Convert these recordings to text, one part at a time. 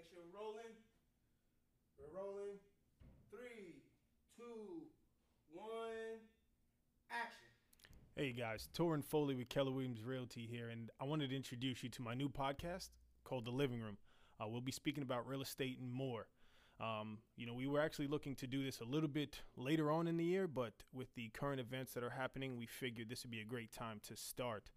Make sure we're rolling. We're rolling. Three, two, one, action. Hey guys, Torin Foley with Keller Williams Realty here, and I wanted to introduce you to my new podcast called The Living Room. Uh, we'll be speaking about real estate and more. Um, you know, we were actually looking to do this a little bit later on in the year, but with the current events that are happening, we figured this would be a great time to start.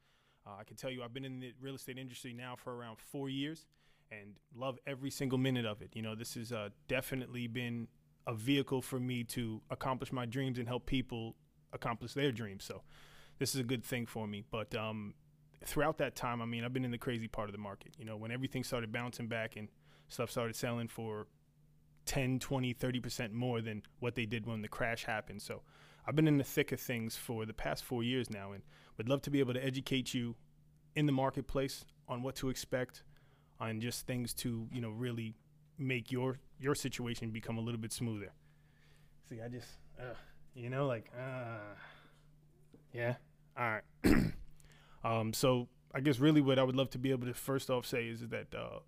Uh, I can tell you, I've been in the real estate industry now for around four years and love every single minute of it. You know, this has uh, definitely been a vehicle for me to accomplish my dreams and help people accomplish their dreams. So, this is a good thing for me. But um, throughout that time, I mean, I've been in the crazy part of the market. You know, when everything started bouncing back and stuff started selling for 10, 20, 30% more than what they did when the crash happened. So I've been in the thick of things for the past four years now and would love to be able to educate you in the marketplace on what to expect, on just things to, you know, really make your your situation become a little bit smoother. See, I just, uh, you know, like, uh, yeah, all right. um, so I guess really what I would love to be able to first off say is that uh,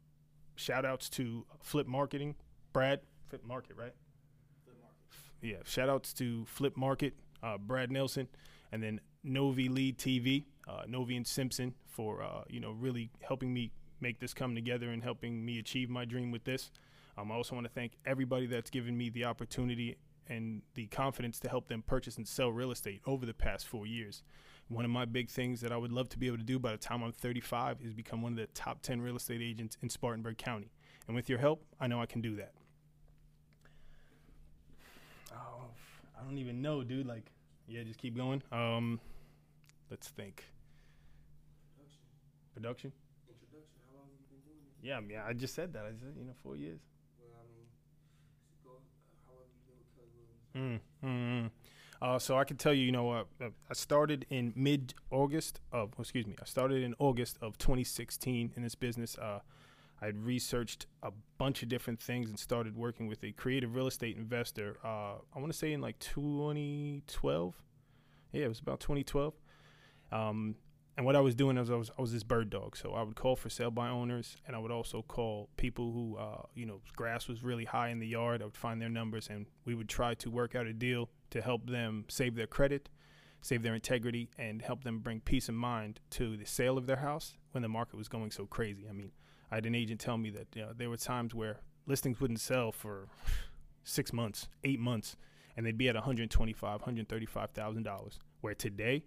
shout outs to Flip Marketing, Brad, Flip Market, right? Flip market. yeah, shout outs to Flip Market, uh, Brad Nelson, and then Novi Lead TV, uh, Novi and Simpson for uh, you know really helping me make this come together and helping me achieve my dream with this. Um, I also want to thank everybody that's given me the opportunity and the confidence to help them purchase and sell real estate over the past four years. One of my big things that I would love to be able to do by the time I'm 35 is become one of the top 10 real estate agents in Spartanburg County. And with your help, I know I can do that. Oh, I don't even know, dude. Like, yeah, just keep going. Um, let's think. Production. Production. Introduction. How long have you been doing this? Yeah, I mean, I just said that. I said, you know, four years. Well, I mean, go. Uh, how long have you been with Keller Williams? Mm, mm. Uh, so I can tell you, you know, uh, I started in mid August of, excuse me, I started in August of 2016 in this business. Uh, I had researched a bunch of different things and started working with a creative real estate investor. Uh, I want to say in like 2012. Yeah, it was about 2012. Um, and what I was doing is I was I was this bird dog. So I would call for sale by owners, and I would also call people who, uh, you know, grass was really high in the yard. I would find their numbers, and we would try to work out a deal to help them save their credit, save their integrity, and help them bring peace of mind to the sale of their house when the market was going so crazy. I mean, I had an agent tell me that you know, there were times where listings wouldn't sell for six months, eight months, and they'd be at 125, 135 thousand dollars. Where today,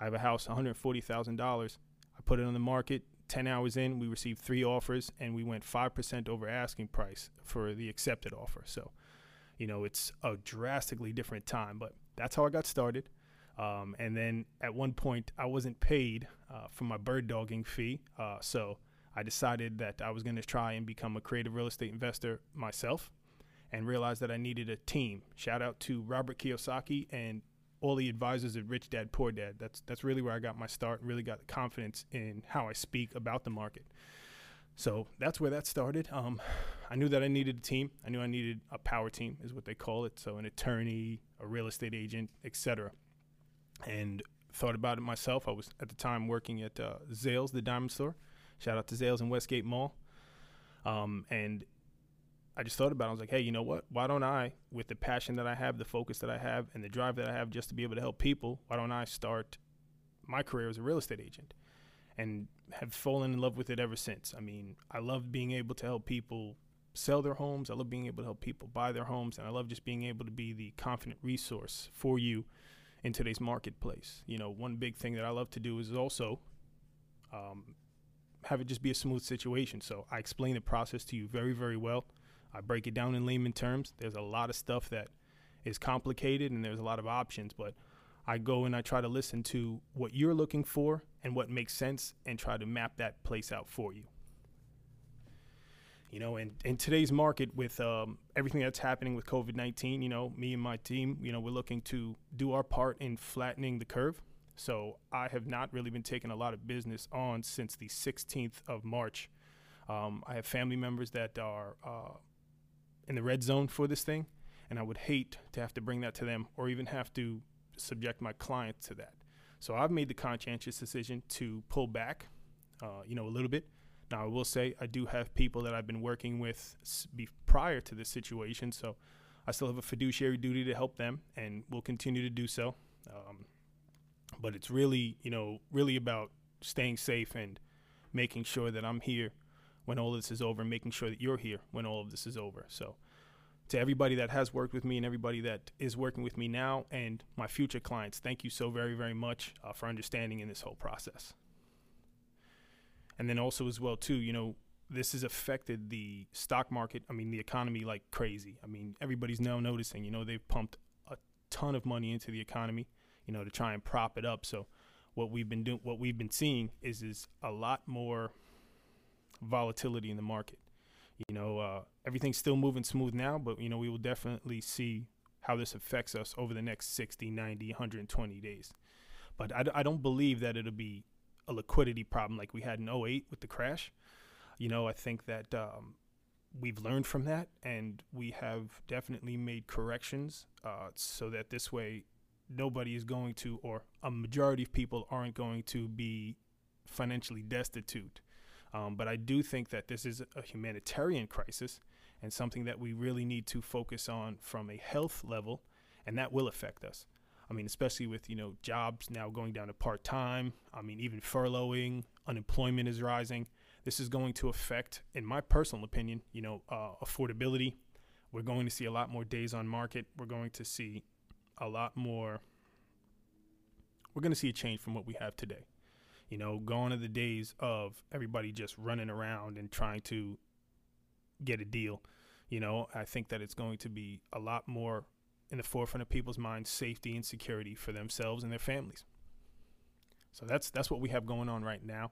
I have a house, 140 thousand dollars. I put it on the market. 10 hours in, we received three offers, and we went 5% over asking price for the accepted offer. So, you know, it's a drastically different time, but that's how I got started. Um, and then at one point, I wasn't paid uh, for my bird dogging fee. Uh, so I decided that I was going to try and become a creative real estate investor myself and realized that I needed a team. Shout out to Robert Kiyosaki and all the advisors at Rich Dad Poor Dad. That's that's really where I got my start and really got the confidence in how I speak about the market. So that's where that started. Um, I knew that I needed a team. I knew I needed a power team, is what they call it. So an attorney, a real estate agent, etc. And thought about it myself. I was at the time working at uh, Zales, the diamond store. Shout out to Zales in Westgate Mall. Um, and I just thought about it. I was like, hey, you know what? Why don't I, with the passion that I have, the focus that I have, and the drive that I have just to be able to help people, why don't I start my career as a real estate agent? And have fallen in love with it ever since. I mean, I love being able to help people sell their homes. I love being able to help people buy their homes. And I love just being able to be the confident resource for you in today's marketplace. You know, one big thing that I love to do is also um, have it just be a smooth situation. So I explain the process to you very, very well. I break it down in layman terms. There's a lot of stuff that is complicated and there's a lot of options, but I go and I try to listen to what you're looking for and what makes sense and try to map that place out for you. You know, in, in today's market with um, everything that's happening with COVID 19, you know, me and my team, you know, we're looking to do our part in flattening the curve. So I have not really been taking a lot of business on since the 16th of March. Um, I have family members that are uh, in the red zone for this thing, and I would hate to have to bring that to them or even have to subject my client to that. So I've made the conscientious decision to pull back, uh, you know, a little bit, Now, I will say I do have people that I've been working with prior to this situation, so I still have a fiduciary duty to help them, and will continue to do so. Um, but it's really, you know, really about staying safe and making sure that I'm here when all this is over, and making sure that you're here when all of this is over. So, to everybody that has worked with me and everybody that is working with me now and my future clients, thank you so very, very much uh, for understanding in this whole process. And then also as well too, you know, this has affected the stock market. I mean, the economy like crazy. I mean, everybody's now noticing. You know, they've pumped a ton of money into the economy, you know, to try and prop it up. So, what we've been doing, what we've been seeing, is is a lot more volatility in the market. You know, uh, everything's still moving smooth now, but you know, we will definitely see how this affects us over the next 60, 90, 120 days. But I, don't believe that it'll be a liquidity problem like we had in 08 with the crash. You know, I think that um, we've learned from that and we have definitely made corrections uh, so that this way nobody is going to, or a majority of people aren't going to be financially destitute. Um, but I do think that this is a humanitarian crisis and something that we really need to focus on from a health level, and that will affect us. I mean, especially with you know jobs now going down to part time. I mean, even furloughing, unemployment is rising. This is going to affect, in my personal opinion, you know, uh, affordability. We're going to see a lot more days on market. We're going to see a lot more. We're going to see a change from what we have today. You know, gone are the days of everybody just running around and trying to get a deal. You know, I think that it's going to be a lot more in the forefront of people's minds safety and security for themselves and their families. So that's that's what we have going on right now.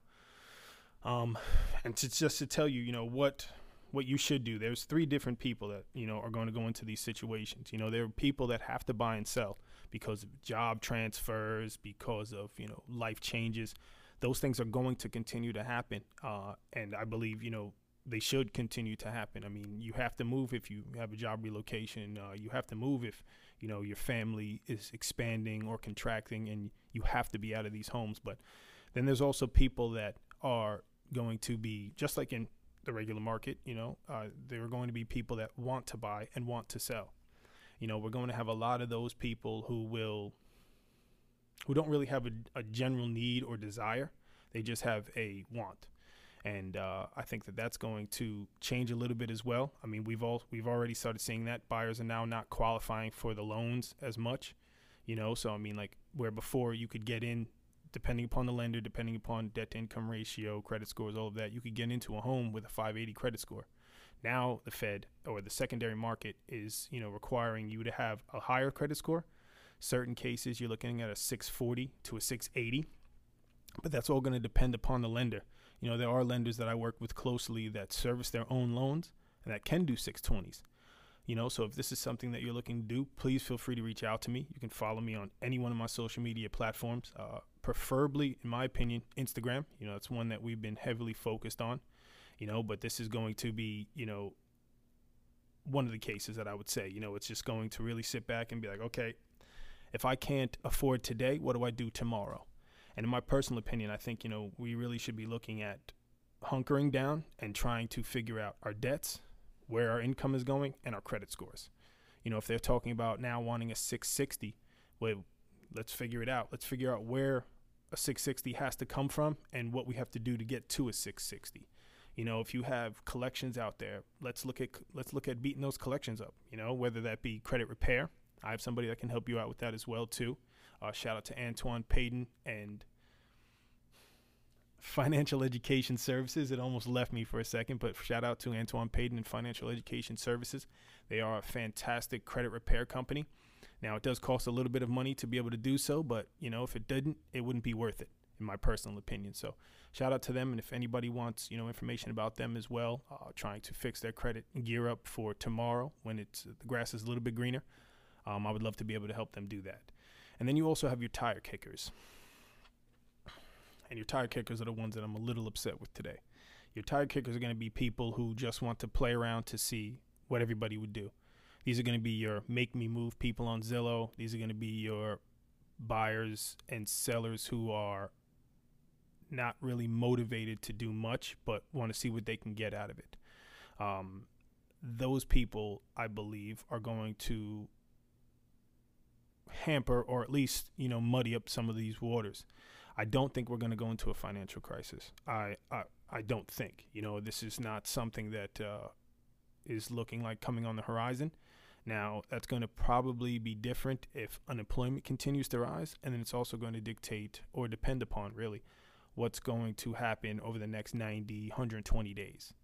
Um, and to just to tell you, you know what what you should do. There's three different people that you know are going to go into these situations. You know, there are people that have to buy and sell because of job transfers, because of you know life changes. Those things are going to continue to happen, uh, and I believe you know they should continue to happen. I mean, you have to move if you have a job relocation. Uh, you have to move if you know your family is expanding or contracting, and you have to be out of these homes. But then there's also people that are going to be just like in the regular market. You know, uh, there are going to be people that want to buy and want to sell. You know, we're going to have a lot of those people who will who don't really have a, a general need or desire. They just have a want and uh, I think that that's going to change a little bit as well. I mean, we've all we've already started seeing that buyers are now not qualifying for the loans as much, you know. So I mean, like where before you could get in, depending upon the lender, depending upon debt to income ratio, credit scores, all of that, you could get into a home with a 580 credit score. Now the Fed or the secondary market is you know requiring you to have a higher credit score. Certain cases you're looking at a 640 to a 680, but that's all going to depend upon the lender. You know, there are lenders that I work with closely that service their own loans and that can do 620s. You know, so if this is something that you're looking to do, please feel free to reach out to me. You can follow me on any one of my social media platforms, uh, preferably, in my opinion, Instagram. You know, it's one that we've been heavily focused on, you know, but this is going to be, you know, one of the cases that I would say, you know, it's just going to really sit back and be like, okay, if I can't afford today, what do I do tomorrow? And in my personal opinion, I think, you know, we really should be looking at hunkering down and trying to figure out our debts, where our income is going, and our credit scores. You know, if they're talking about now wanting a 660, well, let's figure it out. Let's figure out where a 660 has to come from and what we have to do to get to a 660. You know, if you have collections out there, let's look at let's look at beating those collections up. You know, whether that be credit repair. I have somebody that can help you out with that as well too. Uh, shout out to Antoine Payton and Financial Education Services. It almost left me for a second, but shout out to Antoine Payton and Financial Education Services. They are a fantastic credit repair company. Now, it does cost a little bit of money to be able to do so, but you know, if it didn't, it wouldn't be worth it, in my personal opinion. So, shout out to them. And if anybody wants, you know, information about them as well, uh, trying to fix their credit and gear up for tomorrow when it's the grass is a little bit greener, um, I would love to be able to help them do that. And then you also have your tire kickers. And your tire kickers are the ones that I'm a little upset with today. Your tire kickers are going to be people who just want to play around to see what everybody would do. These are going to be your make me move people on Zillow. These are going to be your buyers and sellers who are not really motivated to do much, but want to see what they can get out of it. Um, those people, I believe, are going to hamper or at least you know muddy up some of these waters. I don't think we're going to go into a financial crisis. I, I I don't think you know this is not something that uh, is looking like coming on the horizon. Now that's going to probably be different if unemployment continues to rise, and then it's also going to dictate or depend upon really what's going to happen over the next 90, 120 days.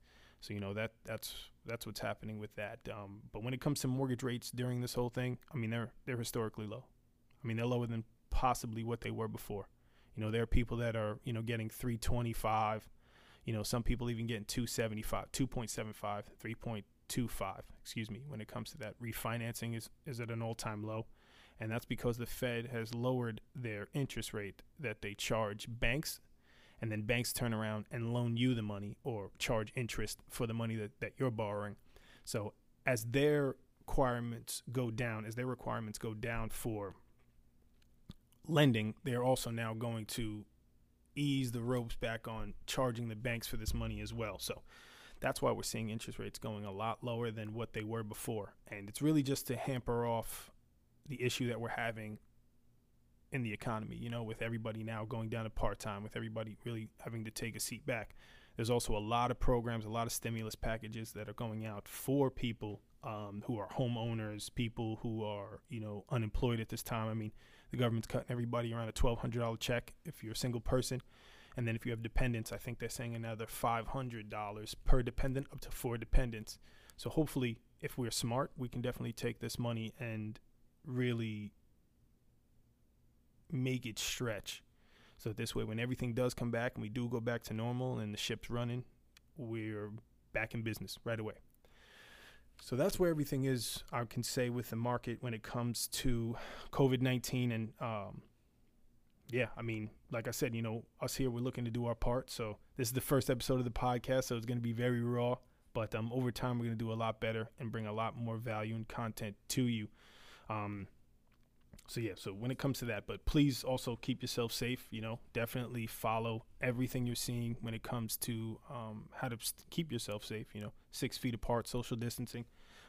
So you know that that's that's what's happening with that. Um, but when it comes to mortgage rates during this whole thing, I mean they're they're historically low. I mean they're lower than possibly what they were before. You know there are people that are you know getting 325. You know some people even getting 275, 2.75, 3.25. Excuse me. When it comes to that, refinancing is is at an all time low, and that's because the Fed has lowered their interest rate that they charge banks and then banks turn around and loan you the money or charge interest for the money that, that you're borrowing. So as their requirements go down, as their requirements go down for lending, they're also now going to ease the ropes back on charging the banks for this money as well. So that's why we're seeing interest rates going a lot lower than what they were before. And it's really just to hamper off the issue that we're having in the economy, you know, with everybody now going down to part time, with everybody really having to take a seat back. There's also a lot of programs, a lot of stimulus packages that are going out for people um, who are homeowners, people who are, you know, unemployed at this time. I mean, the government's cutting everybody around a $1,200 check if you're a single person. And then if you have dependents, I think they're saying another $500 per dependent, up to four dependents. So hopefully, if we're smart, we can definitely take this money and really make it stretch. So this way, when everything does come back and we do go back to normal and the ship's running, we're back in business right away. So that's where everything is, I can say, with the market when it comes to COVID 19. And um, yeah, I mean, like I said, you know, us here, we're looking to do our part. So this is the first episode of the podcast. So it's going to be very raw. But um, over time, we're going to do a lot better and bring a lot more value and content to you. Um, so yeah, so when it comes to that, but please also keep yourself safe. You know, definitely follow everything you're seeing when it comes to um, how to keep yourself safe. You know, six feet apart, social distancing.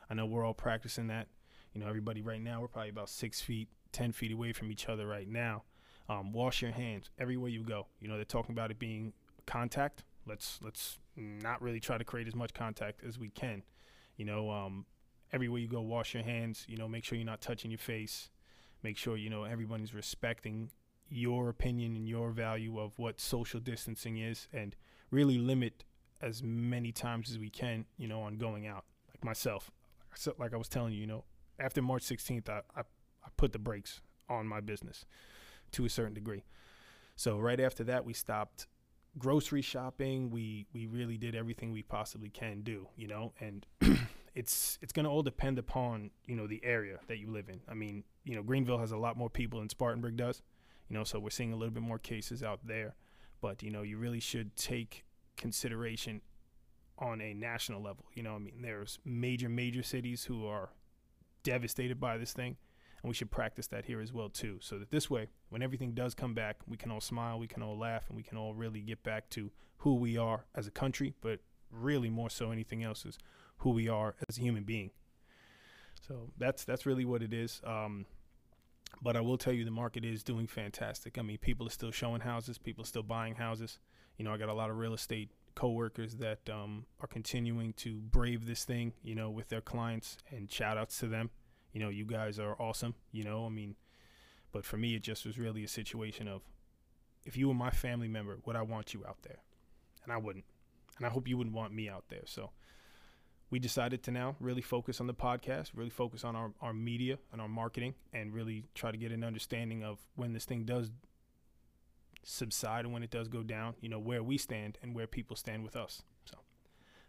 I know we're all practicing that. You know, everybody right now we're probably about six feet, ten feet away from each other right now. Um, wash your hands everywhere you go. You know, they're talking about it being contact. Let's let's not really try to create as much contact as we can. You know, um, everywhere you go, wash your hands. You know, make sure you're not touching your face make sure you know everybody's respecting your opinion and your value of what social distancing is and really limit as many times as we can you know on going out like myself. So like i was telling you you know after march 16th I, I, I put the brakes on my business to a certain degree. So right after that we stopped grocery shopping. We we really did everything we possibly can do you know and it's it's going to all depend upon you know the area that you live in. I mean you know greenville has a lot more people than spartanburg does you know so we're seeing a little bit more cases out there. But you know you really should take consideration on a national level. You know i mean there's major major cities who are devastated by this thing and we should practice that here as well too so that this way when everything does come back we can all smile we can all laugh and we can all really get back to who we are as a country but really more so anything else is who we are as a human being so that's that's really what it is um, but I will tell you the market is doing fantastic. I mean, people are still showing houses, people are still buying houses. You know, I got a lot of real estate coworkers that um, are continuing to brave this thing, you know, with their clients and shout outs to them you know, you guys are awesome, you know, I mean, but for me, it just was really a situation of if you were my family member, would I want you out there? And I wouldn't. And I hope you wouldn't want me out there. So we decided to now really focus on the podcast, really focus on our, our media and our marketing, and really try to get an understanding of when this thing does subside and when it does go down, you know, where we stand and where people stand with us. So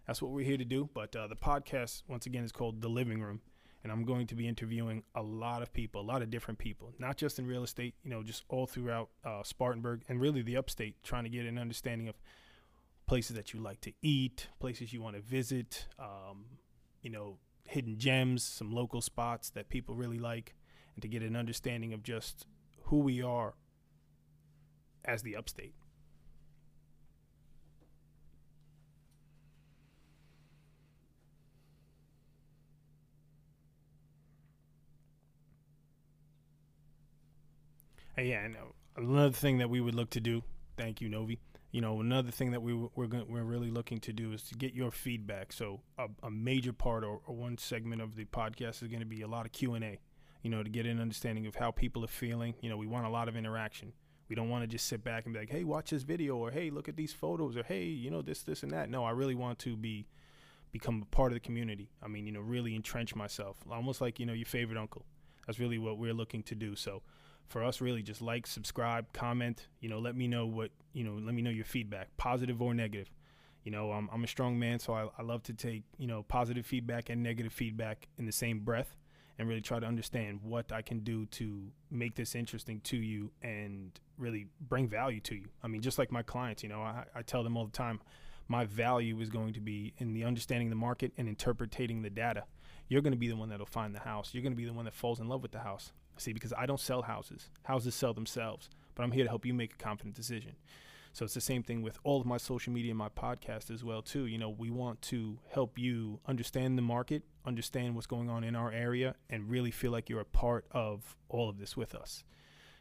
that's what we're here to do. But uh, the podcast, once again, is called The Living Room and I'm going to be interviewing a lot of people, a lot of different people, not just in real estate, you know, just all throughout uh, Spartanburg and really the upstate, trying to get an understanding of places that you like to eat, places you want to visit, um, you know, hidden gems, some local spots that people really like, and to get an understanding of just who we are as the upstate. Yeah, and uh, another thing that we would look to do, thank you, Novi, you know, another thing that we we're going we're really looking to do is to get your feedback. So a, a major part or, or one segment of the podcast is going to be a lot of Q and A. You know, to get an understanding of how people are feeling. You know, we want a lot of interaction. We don't want to just sit back and be like, "Hey, watch this video," or "Hey, look at these photos," or "Hey, you know this, this, and that." No, I really want to be become a part of the community. I mean, you know, really entrench myself, almost like you know your favorite uncle. That's really what we're looking to do. So, for us, really, just like, subscribe, comment. You know, let me know what you know. Let me know your feedback, positive or negative. You know, I'm, I'm a strong man, so I, I love to take you know positive feedback and negative feedback in the same breath and really try to understand what I can do to make this interesting to you and really bring value to you. I mean, just like my clients, you know, I, I tell them all the time, my value is going to be in the understanding the market and interpreting the data. You're going to be the one that'll find the house. You're going to be the one that falls in love with the house. See, because I don't sell houses. Houses sell themselves, but I'm here to help you make a confident decision. So it's the same thing with all of my social media and my podcast as well too. You know, we want to help you understand the market, understand what's going on in our area and really feel like you're a part of all of this with us.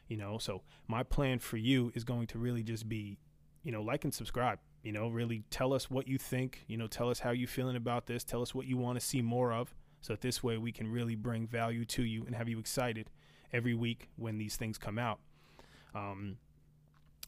You know, so my plan for you is going to really just be, you know, like and subscribe. You know, really tell us what you think, you know, tell us how you're feeling about this, tell us what you want to see more of so that this way we can really bring value to you and have you excited every week when these things come out. Um,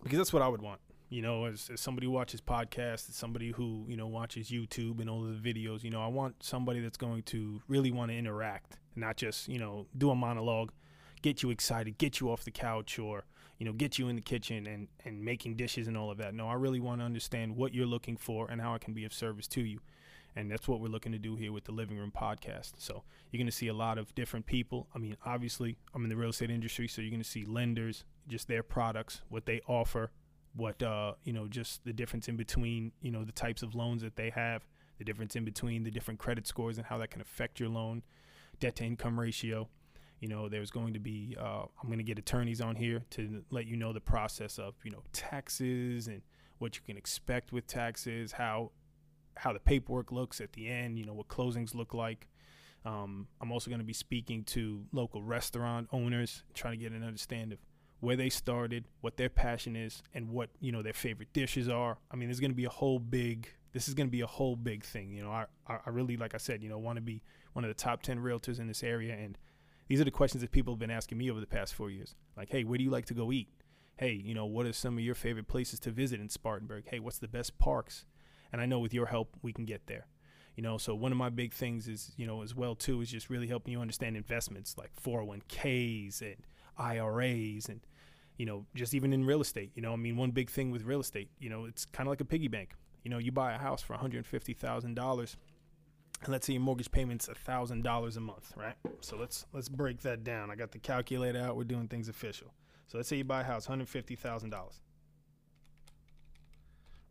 because that's what I would want you know, as, as somebody who watches podcasts, as somebody who, you know, watches YouTube and all of the videos, you know, I want somebody that's going to really want to interact, not just, you know, do a monologue, get you excited, get you off the couch or, you know, get you in the kitchen and, and making dishes and all of that. No, I really want to understand what you're looking for and how I can be of service to you. And that's what we're looking to do here with the Living Room Podcast. So you're going to see a lot of different people. I mean, obviously, I'm in the real estate industry, so you're going to see lenders, just their products, what they offer, what uh, you know, just the difference in between, you know, the types of loans that they have, the difference in between the different credit scores and how that can affect your loan, debt to income ratio. You know, there's going to be uh, I'm going to get attorneys on here to let you know the process of you know taxes and what you can expect with taxes, how how the paperwork looks at the end, you know, what closings look like. Um, I'm also going to be speaking to local restaurant owners, trying to get an understanding of where they started, what their passion is, and what you know their favorite dishes are. I mean, there's going to be a whole big. This is going to be a whole big thing. You know, I I really like I said, you know, want to be one of the top ten realtors in this area, and these are the questions that people have been asking me over the past four years. Like, hey, where do you like to go eat? Hey, you know, what are some of your favorite places to visit in Spartanburg? Hey, what's the best parks? And I know with your help, we can get there you know so one of my big things is you know as well too is just really helping you understand investments like 401ks and iras and you know, just even in real estate, you know, I mean, one big thing with real estate, you know, it's kind of like a piggy bank. You know, you buy a house for $150,000 and let's say your mortgage payment's $1,000 a month, right? So let's let's break that down. I got the calculator out. We're doing things official. So let's say you buy a house, $150,000.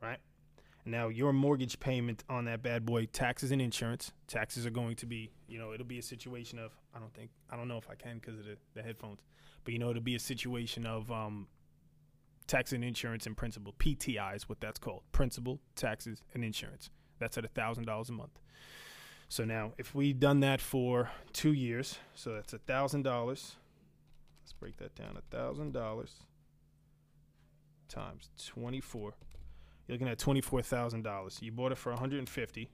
Right? Now your mortgage payment on that bad boy, taxes and insurance. Taxes are going to be, you know, it'll be a situation of I don't think I don't know if I can because of the, the headphones. But you know, it'll be a situation of um, tax and insurance and principal. PTI is what that's called: principal, taxes, and insurance. That's at a thousand dollars a month. So now, if we've done that for two years, so that's a thousand dollars. Let's break that down: a thousand dollars times twenty-four. You're looking at twenty-four thousand dollars. You bought it for one hundred and fifty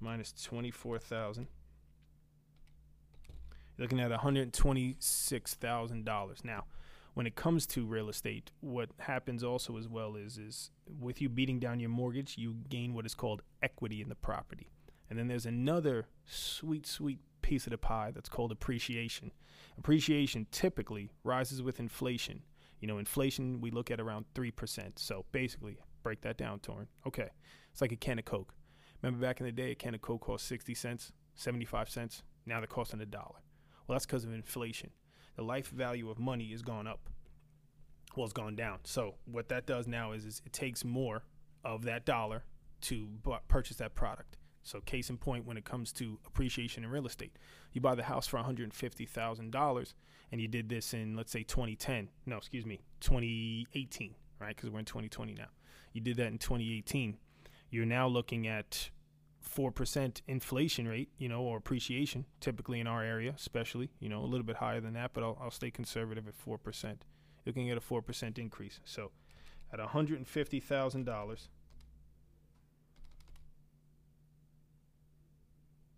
minus twenty-four thousand. You're looking at $126,000. Now, when it comes to real estate, what happens also as well is is with you beating down your mortgage, you gain what is called equity in the property. And then there's another sweet sweet piece of the pie that's called appreciation. Appreciation typically rises with inflation. You know, inflation we look at around 3%. So basically, break that down, Torin. Okay. It's like a can of Coke. Remember back in the day, a can of Coke cost 60 cents, 75 cents. Now they're costing a dollar. Well, that's because of inflation. The life value of money has gone up. Well, it's gone down. So what that does now is, is it takes more of that dollar to bu- purchase that product. So case in point, when it comes to appreciation in real estate, you buy the house for $150,000 and you did this in, let's say 2010. No, excuse me, 2018, right? Because we're in 2020 now. You did that in 2018. You're now looking at 4% inflation rate, you know, or appreciation, typically in our area, especially, you know, a little bit higher than that, but I'll, I'll stay conservative at 4%. You can get a 4% increase. So at $150,000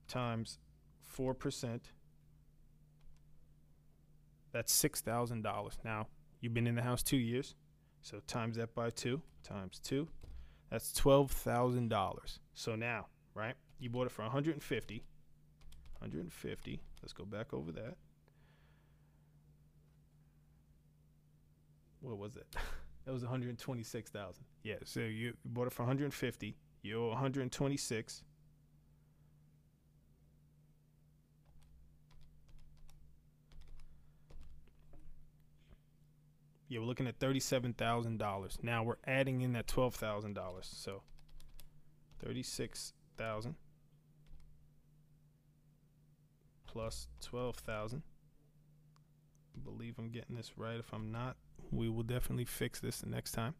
times 4%, that's $6,000. Now, you've been in the house two years, so times that by two, times two, that's $12,000. So now, right? You bought it for 150. 150. Let's go back over that. What was it? that was 126,000. Yeah, so you bought it for 150. You owe 126. Yeah, we're looking at thirty-seven thousand dollars. Now we're adding in that twelve thousand dollars. So thirty-six thousand plus twelve thousand. I believe I'm getting this right. If I'm not, we will definitely fix this the next time.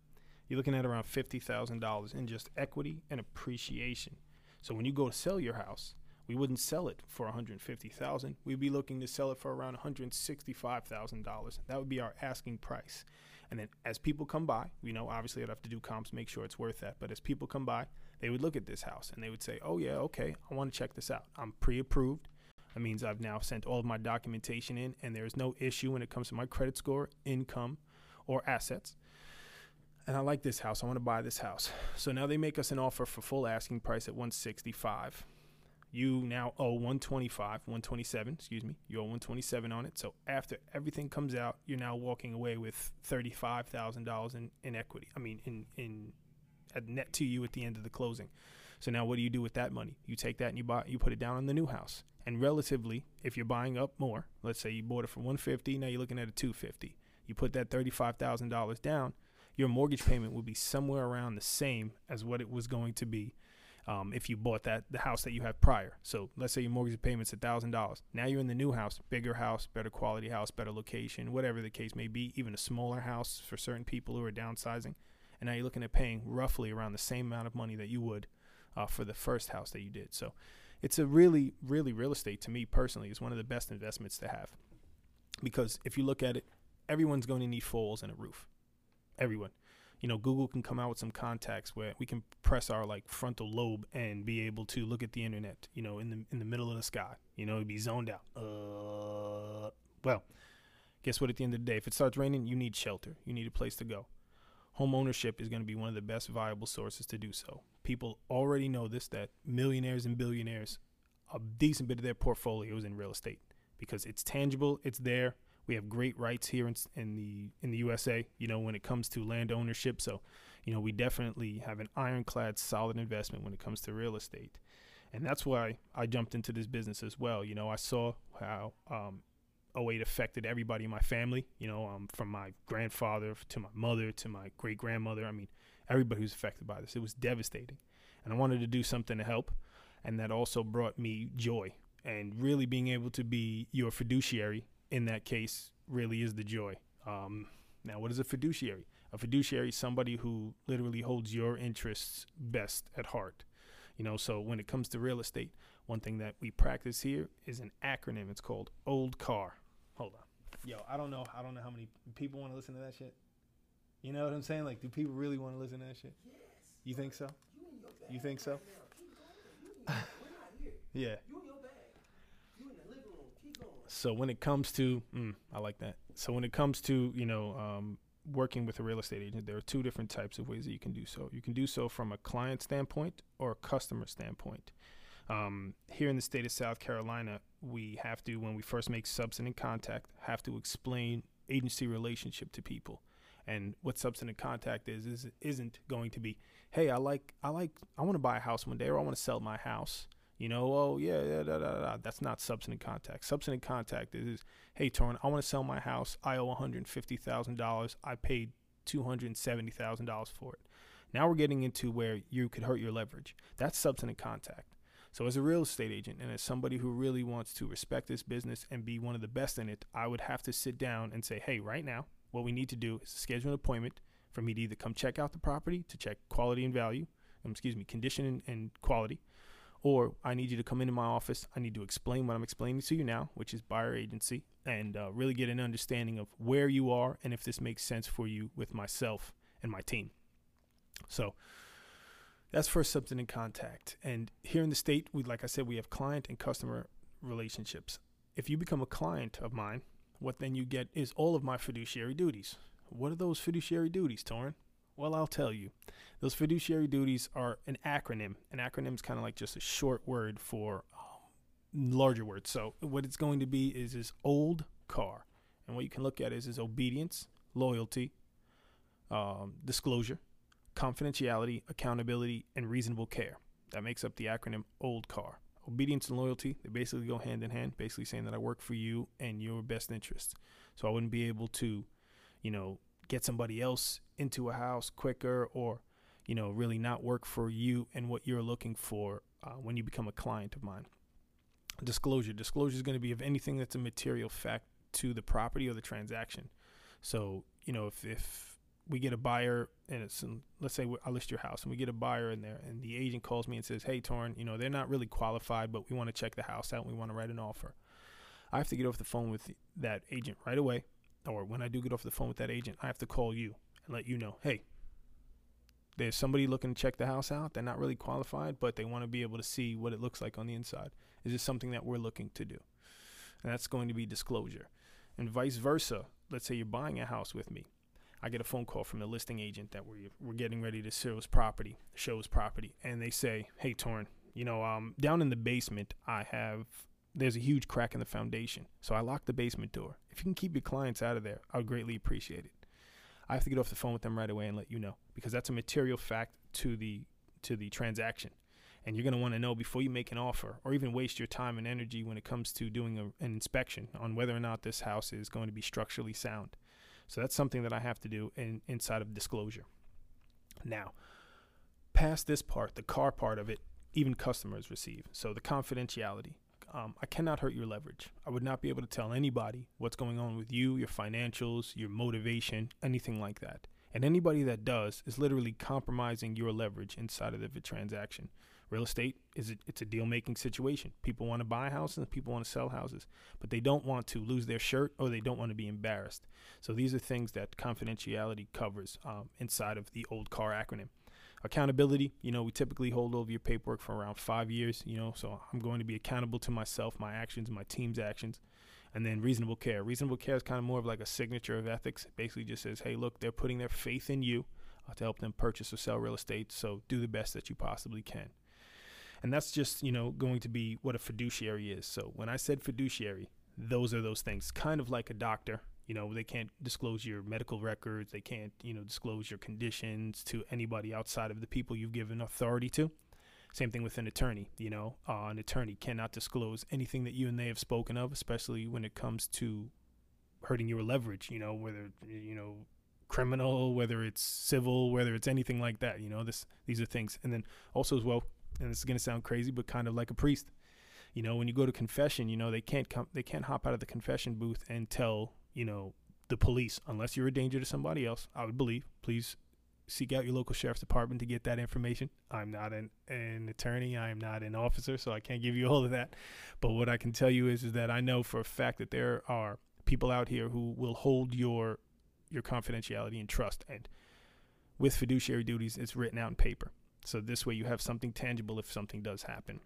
You're looking at around fifty thousand dollars in just equity and appreciation. So when you go to sell your house, we wouldn't sell it for 150,000. We'd be looking to sell it for around $165,000. That would be our asking price. And then as people come by, you know, obviously I'd have to do comps, make sure it's worth that. But as people come by, they would look at this house and they would say, "Oh yeah, okay, I want to check this out. I'm pre-approved. That means I've now sent all of my documentation in, and there is no issue when it comes to my credit score, income, or assets." And I like this house. I want to buy this house. So now they make us an offer for full asking price at 165 you now owe 125 127 excuse me you owe 127 on it. So after everything comes out you're now walking away with $35000 in, in equity i mean in in net to you at the end of the closing. So now what do you do with that money? You take that and you buy you put it down on the new house. And relatively if you're buying up more let's say you bought it for 150 now you're looking at a 250 you put that $35000 down your mortgage payment will be somewhere around the same as what it was going to be um, if you bought that the house that you had prior. So let's say your mortgage payment's a thousand dollars. Now you're in the new house, bigger house, better quality house, better location, whatever the case may be, even a smaller house for certain people who are downsizing. And now you're looking at paying roughly around the same amount of money that you would uh, for the first house that you did. So it's a really, really real estate to me personally is one of the best investments to have. Because if you look at it, everyone's going to need four walls and a roof. Everyone you know, Google can come out with some contacts where we can press our like frontal lobe and be able to look at the internet, you know, in the in the middle of the sky. You know, be zoned out. Uh, well, guess what? At the end of the day, if it starts raining, you need shelter. You need a place to go. Home ownership is going to be one of the best viable sources to do so. People already know this that millionaires and billionaires, a decent bit of their portfolio is in real estate because it's tangible, it's there, we have great rights here in, in the in the USA. You know, when it comes to land ownership, so you know we definitely have an ironclad, solid investment when it comes to real estate, and that's why I jumped into this business as well. You know, I saw how um, 08 affected everybody in my family. You know, um, from my grandfather to my mother to my great grandmother. I mean, everybody who's affected by this. It was devastating, and I wanted to do something to help, and that also brought me joy and really being able to be your fiduciary in that case really is the joy. Um, now, what is a fiduciary? A fiduciary is somebody who literally holds your interests best at heart. You know, so when it comes to real estate, one thing that we practice here is an acronym. It's called Old Car. Hold on. Yo, I don't know. I don't know how many people want to listen to that shit. You know what I'm saying? Like, do people really want to listen to that shit? Yes. You think so? You in your bag You think so? right now. Keep going. You in, we're not here. Yeah. You in your bag. You in the living room. Keep going. So when it comes to, mm, I like that. So when it comes to, you know, um, working with a real estate agent, there are two different types of ways that you can do so. You can do so from a client standpoint or a customer standpoint. Um, here in the state of South Carolina, we have to, when we first make substantive contact, have to explain agency relationship to people. And what substantive contact is is isn't going to be, hey, I like I like I want to buy a house one day or I want to sell my house. You know, oh yeah, yeah, da, da, da. that's not substantive contact. Substantive contact is, hey, Torin, I want to sell my house. I owe one hundred fifty thousand dollars. I paid two hundred seventy thousand dollars for it. Now we're getting into where you could hurt your leverage. That's substantive contact. So, as a real estate agent and as somebody who really wants to respect this business and be one of the best in it, I would have to sit down and say, hey, right now, what we need to do is schedule an appointment for me to either come check out the property to check quality and value, um, excuse me, condition and, and quality, or I need you to come into my office. I need to explain what I'm explaining to you now, which is buyer agency, and uh, really get an understanding of where you are and if this makes sense for you with myself and my team. So that's first substantive contact. And here in the state, we like I said, we have client and customer relationships. If you become a client of mine, what then you get is all of my fiduciary duties. What are those fiduciary duties, Torin? Well, I'll tell you. Those fiduciary duties are an acronym. An acronym is kind of like just a short word for um, larger words. So what it's going to be is this old car, and what you can look at is is obedience, loyalty, um, disclosure, confidentiality, accountability, and reasonable care. That makes up the acronym OLD CAR. Obedience and loyalty, they basically go hand in hand, basically saying that I work for you and your best interests. So I wouldn't be able to, you know, get somebody else into a house quicker or, you know, really not work for you and what you're looking for uh, when you become a client of mine. Disclosure. Disclosure is going to be of anything that's a material fact to the property or the transaction. So, you know, if, if we get a buyer and it's in, let's say I list your house and we get a buyer in there and the agent calls me and says, "Hey, Torin, you know they're not really qualified, but we want to check the house out and we want to write an offer." I have to get off the phone with that agent right away, or when I do get off the phone with that agent, I have to call you and let you know, "Hey, there's somebody looking to check the house out. They're not really qualified, but they want to be able to see what it looks like on the inside. Is this something that we're looking to do?" And that's going to be disclosure. And vice versa. Let's say you're buying a house with me I get a phone call from the listing agent that we're, we're getting ready to show his property, show his property, and they say, "Hey, Torin, you know, um, down in the basement, I have there's a huge crack in the foundation, so I locked the basement door. If you can keep your clients out of there, I would greatly appreciate it. I have to get off the phone with them right away and let you know because that's a material fact to the to the transaction." and you're going to want to know before you make an offer or even waste your time and energy when it comes to doing a, an inspection on whether or not this house is going to be structurally sound. So that's something that I have to do in, inside of disclosure. Now, past this part, the car part of it, even customers receive. So the confidentiality. Um, I cannot hurt your leverage. I would not be able to tell anybody what's going on with you, your financials, your motivation, anything like that. And anybody that does is literally compromising your leverage inside of the transaction. Real estate is a, it's a deal making situation. People want to buy houses people want to sell houses, but they don't want to lose their shirt or they don't want to be embarrassed. So these are things that confidentiality covers um, inside of the old car acronym. Accountability, you know, we typically hold over your paperwork for around five years, you know, so I'm going to be accountable to myself, my actions, my team's actions. And then reasonable care. Reasonable care is kind of more of like a signature of ethics. It basically just says, hey, look, they're putting their faith in you uh, to help them purchase or sell real estate. So do the best that you possibly can. And that's just, you know, going to be what a fiduciary is. So when I said fiduciary, those are those things. Kind of like a doctor, you know, they can't disclose your medical records, they can't, you know, disclose your conditions to anybody outside of the people you've given authority to. Same thing with an attorney, you know, uh, an attorney cannot disclose anything that you and they have spoken of, especially when it comes to hurting your leverage, you know, whether, you know, criminal, whether it's civil, whether it's anything like that, you know, this, these are things. And then also as well, and this is going to sound crazy, but kind of like a priest. You know, when you go to confession, you know they can't come, they can't hop out of the confession booth and tell you know the police unless you're a danger to somebody else. I would believe. Please seek out your local sheriff's department to get that information. I'm not an, an attorney. I am not an officer, so I can't give you all of that. But what I can tell you is, is that I know for a fact that there are people out here who will hold your your confidentiality and trust. And with fiduciary duties, it's written out in paper. So this way you have something tangible if something does happen.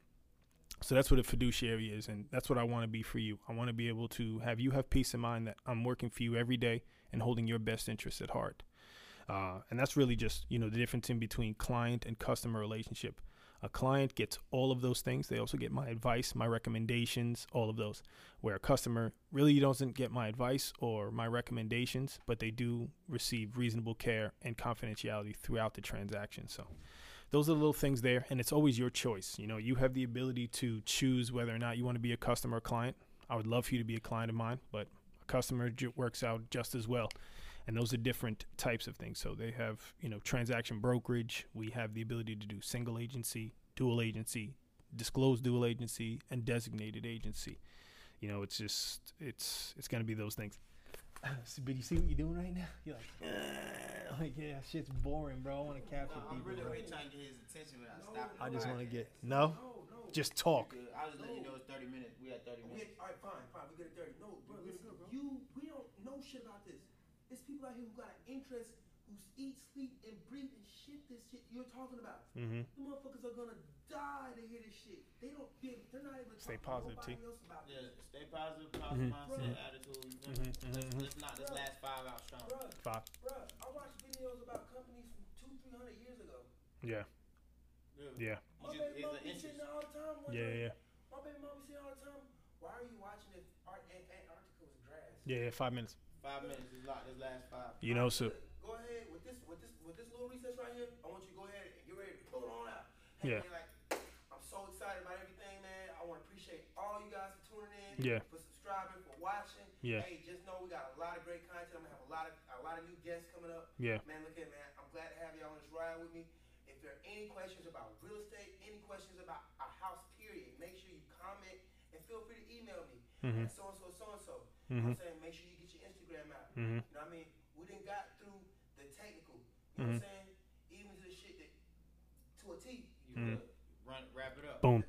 So that's what a fiduciary is, and that's what I want to be for you. I want to be able to have you have peace of mind that I'm working for you every day and holding your best interests at heart. Uh, and that's really just you know the difference in between client and customer relationship. A client gets all of those things. They also get my advice, my recommendations, all of those. Where a customer really doesn't get my advice or my recommendations, but they do receive reasonable care and confidentiality throughout the transaction. So those are the little things there, and it's always your choice. You know, you have the ability to choose whether or not you want to be a customer or client. I would love for you to be a client of mine, but a customer j- works out just as well. And those are different types of things. So they have, you know, transaction brokerage. We have the ability to do single agency, dual agency, disclosed dual agency, and designated agency. You know, it's just it's it's going to be those things. but you see what you're doing right now? You're like, like yeah, shit's boring, bro. I want to capture No, I'm people. really, bro. really trying to get his attention without stopping. I just want to get no. No, no, just talk. Good. I was letting you know it's 30 minutes. We had 30 minutes. get, all right, fine, fine. We get it dirty. No, bro, good listen. go, bro. You, we don't know shit about this. It's people out here who got an interest, who eat, sleep, and breathe and shit this shit you're talking about. Mm-hmm. The motherfuckers are gonna die to hear this shit. They don't. They, they're not able to Stay positive, to T. else about Yeah, this. stay positive, positive Mhm. mindset, Bruh. attitude. You feel Mhm, me? mhm, Let's, mhm. let's knock this last five out strong. Bruh, Five. bruh, I watched videos about companies from two, three hundred years ago. Yeah. Yeah. My It's just- baby it's mom an be interest. sitting there all the time. Yeah. wondering- Yeah. My baby mom be sitting all the time. Why are you watching if Art Antarctica was grass? Yeah. Yeah. Five minutes. Five minutes. Just lock this last five. You know, so Go ahead with this with this with this little recess right here. I want you to go ahead and get ready to pull it on out. Hey, Yeah. man, like I'm so excited about everything, man. I want to appreciate all you guys for tuning in. Yeah. For subscribing, for watching. Yeah. Hey, just know we got a lot of great content. I'm gonna have a lot of a lot of new guests coming up. yeah. Man, look here, man. I'm glad to have y'all on this ride with me. If there are any questions about real estate, any questions about a house, period, make sure you comment and feel free to email me. Mhm. So and so, so and so. Mhm. I'm saying make sure you get your Instagram out. Mhm. You know what I mean? We didn't got through the technical. You know what I'm saying? Even to the shit that to a T. You Mhm. good. Run, wrap it up. Boom.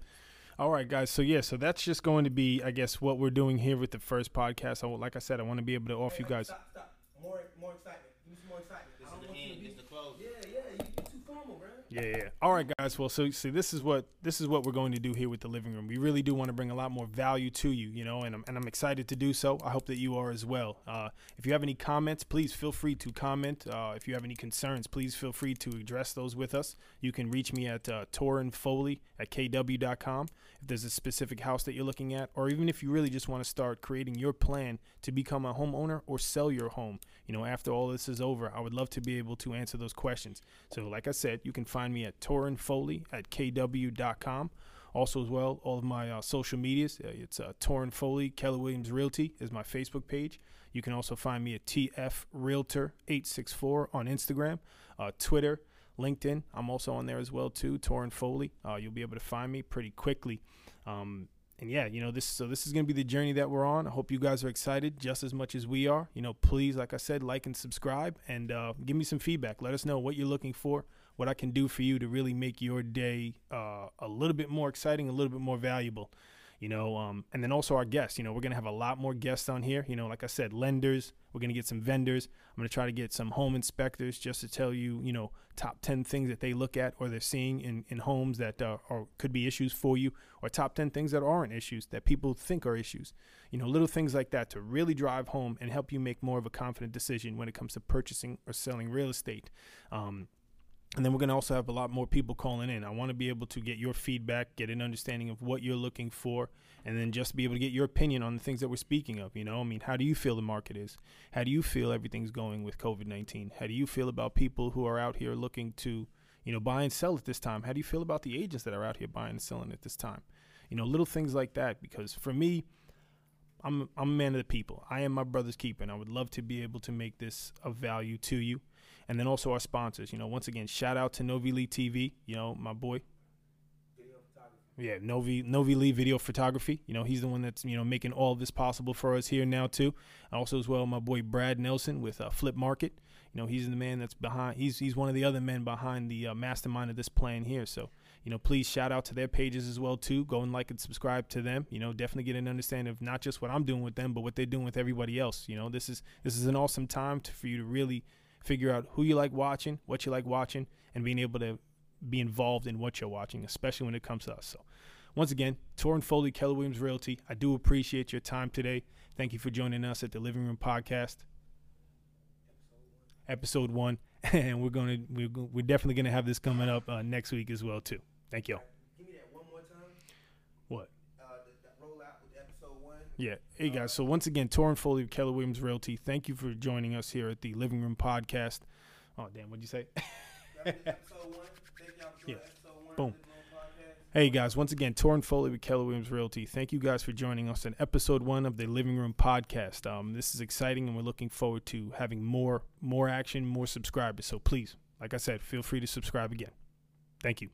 All right, guys. So yeah, so that's just going to be, I guess, what we're doing here with the first podcast. I, like I said, I want to be able to offer Hey, you guys. Stop, stop. More, more excitement. Give me some more excitement. This I is don't the want you to end. be- This is the close. Yeah, yeah. You, you too formal, bro. Yeah, yeah. All right, guys. Well, so see, this is what this is what we're going to do here with the living room. We really do want to bring a lot more value to you, you know, and I'm and I'm excited to do so. I hope that you are as well. Uh, if you have any comments, please feel free to comment. Uh, if you have any concerns, please feel free to address those with us. You can reach me at uh, Foley at kw.com if there's a specific house that you're looking at, or even if you really just want to start creating your plan to become a homeowner or sell your home. You know, after all this is over, I would love to be able to answer those questions. So, like I said, you can find me at Torin Foley at kw.com. Also, as well, all of my uh, social medias. Uh, it's uh, Torin Foley, Keller Williams Realty is my Facebook page. You can also find me at TF Realtor 864 on Instagram, uh, Twitter, LinkedIn. I'm also on there as well too, Torin Foley. Uh, you'll be able to find me pretty quickly. Um, and yeah, you know this. So this is going to be the journey that we're on. I hope you guys are excited just as much as we are. You know, please, like I said, like and subscribe, and uh, give me some feedback. Let us know what you're looking for, what I can do for you to really make your day uh, a little bit more exciting, a little bit more valuable. You know, um, and then also our guests. You know, we're gonna have a lot more guests on here. You know, like I said, lenders. We're gonna get some vendors. I'm gonna try to get some home inspectors just to tell you, you know, top ten things that they look at or they're seeing in, in homes that uh, are could be issues for you, or top ten things that aren't issues that people think are issues. You know, little things like that to really drive home and help you make more of a confident decision when it comes to purchasing or selling real estate. Um, and then we're going to also have a lot more people calling in. I want to be able to get your feedback, get an understanding of what you're looking for, and then just be able to get your opinion on the things that we're speaking of. You know, I mean, how do you feel the market is? How do you feel everything's going with COVID 19? How do you feel about people who are out here looking to, you know, buy and sell at this time? How do you feel about the agents that are out here buying and selling at this time? You know, little things like that. Because for me, I'm I'm a man of the people. I am my brother's keeper, and I would love to be able to make this of value to you. And then also our sponsors. You know, once again, shout out to Novi Lee TV. You know, my boy. Yeah, Novi Novi Lee Video Photography. You know, he's the one that's you know making all this possible for us here now too. Also as well, my boy Brad Nelson with uh, Flip Market. You know, he's the man that's behind. He's he's one of the other men behind the uh, mastermind of this plan here. So you know, please shout out to their pages as well too. Go and like and subscribe to them. You know, definitely get an understanding of not just what I'm doing with them, but what they're doing with everybody else. You know, this is this is an awesome time to, for you to really figure out who you like watching, what you like watching, and being able to be involved in what you're watching, especially when it comes to us. So, once again, Torin Foley, Keller Williams Realty. I do appreciate your time today. Thank you for joining us at the Living Room Podcast, episode one, and we're gonna we're, we're definitely gonna have this coming up uh, next week as well too. Thank you. all Give me that one more time. What? Uh, the, that roll out with episode one. Yeah. Hey guys. So once again, Torin Foley, with Keller Williams Realty. Thank you for joining us here at the Living Room Podcast. Oh damn, what'd you say? Yeah. Boom. of. Hey guys, once again, Torin Foley with Keller Williams Realty. Thank you guys for joining us in episode one of the Living Room Podcast. Um, this is exciting, and we're looking forward to having more more action, more subscribers. So please, like I said, feel free to subscribe again. Thank you.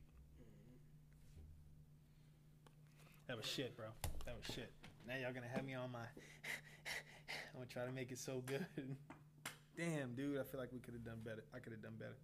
That was shit, bro. That was shit. Now y'all gonna have me on my. I'm gonna try to make it so good. Damn, dude, I feel like we could have done better. I could have done better.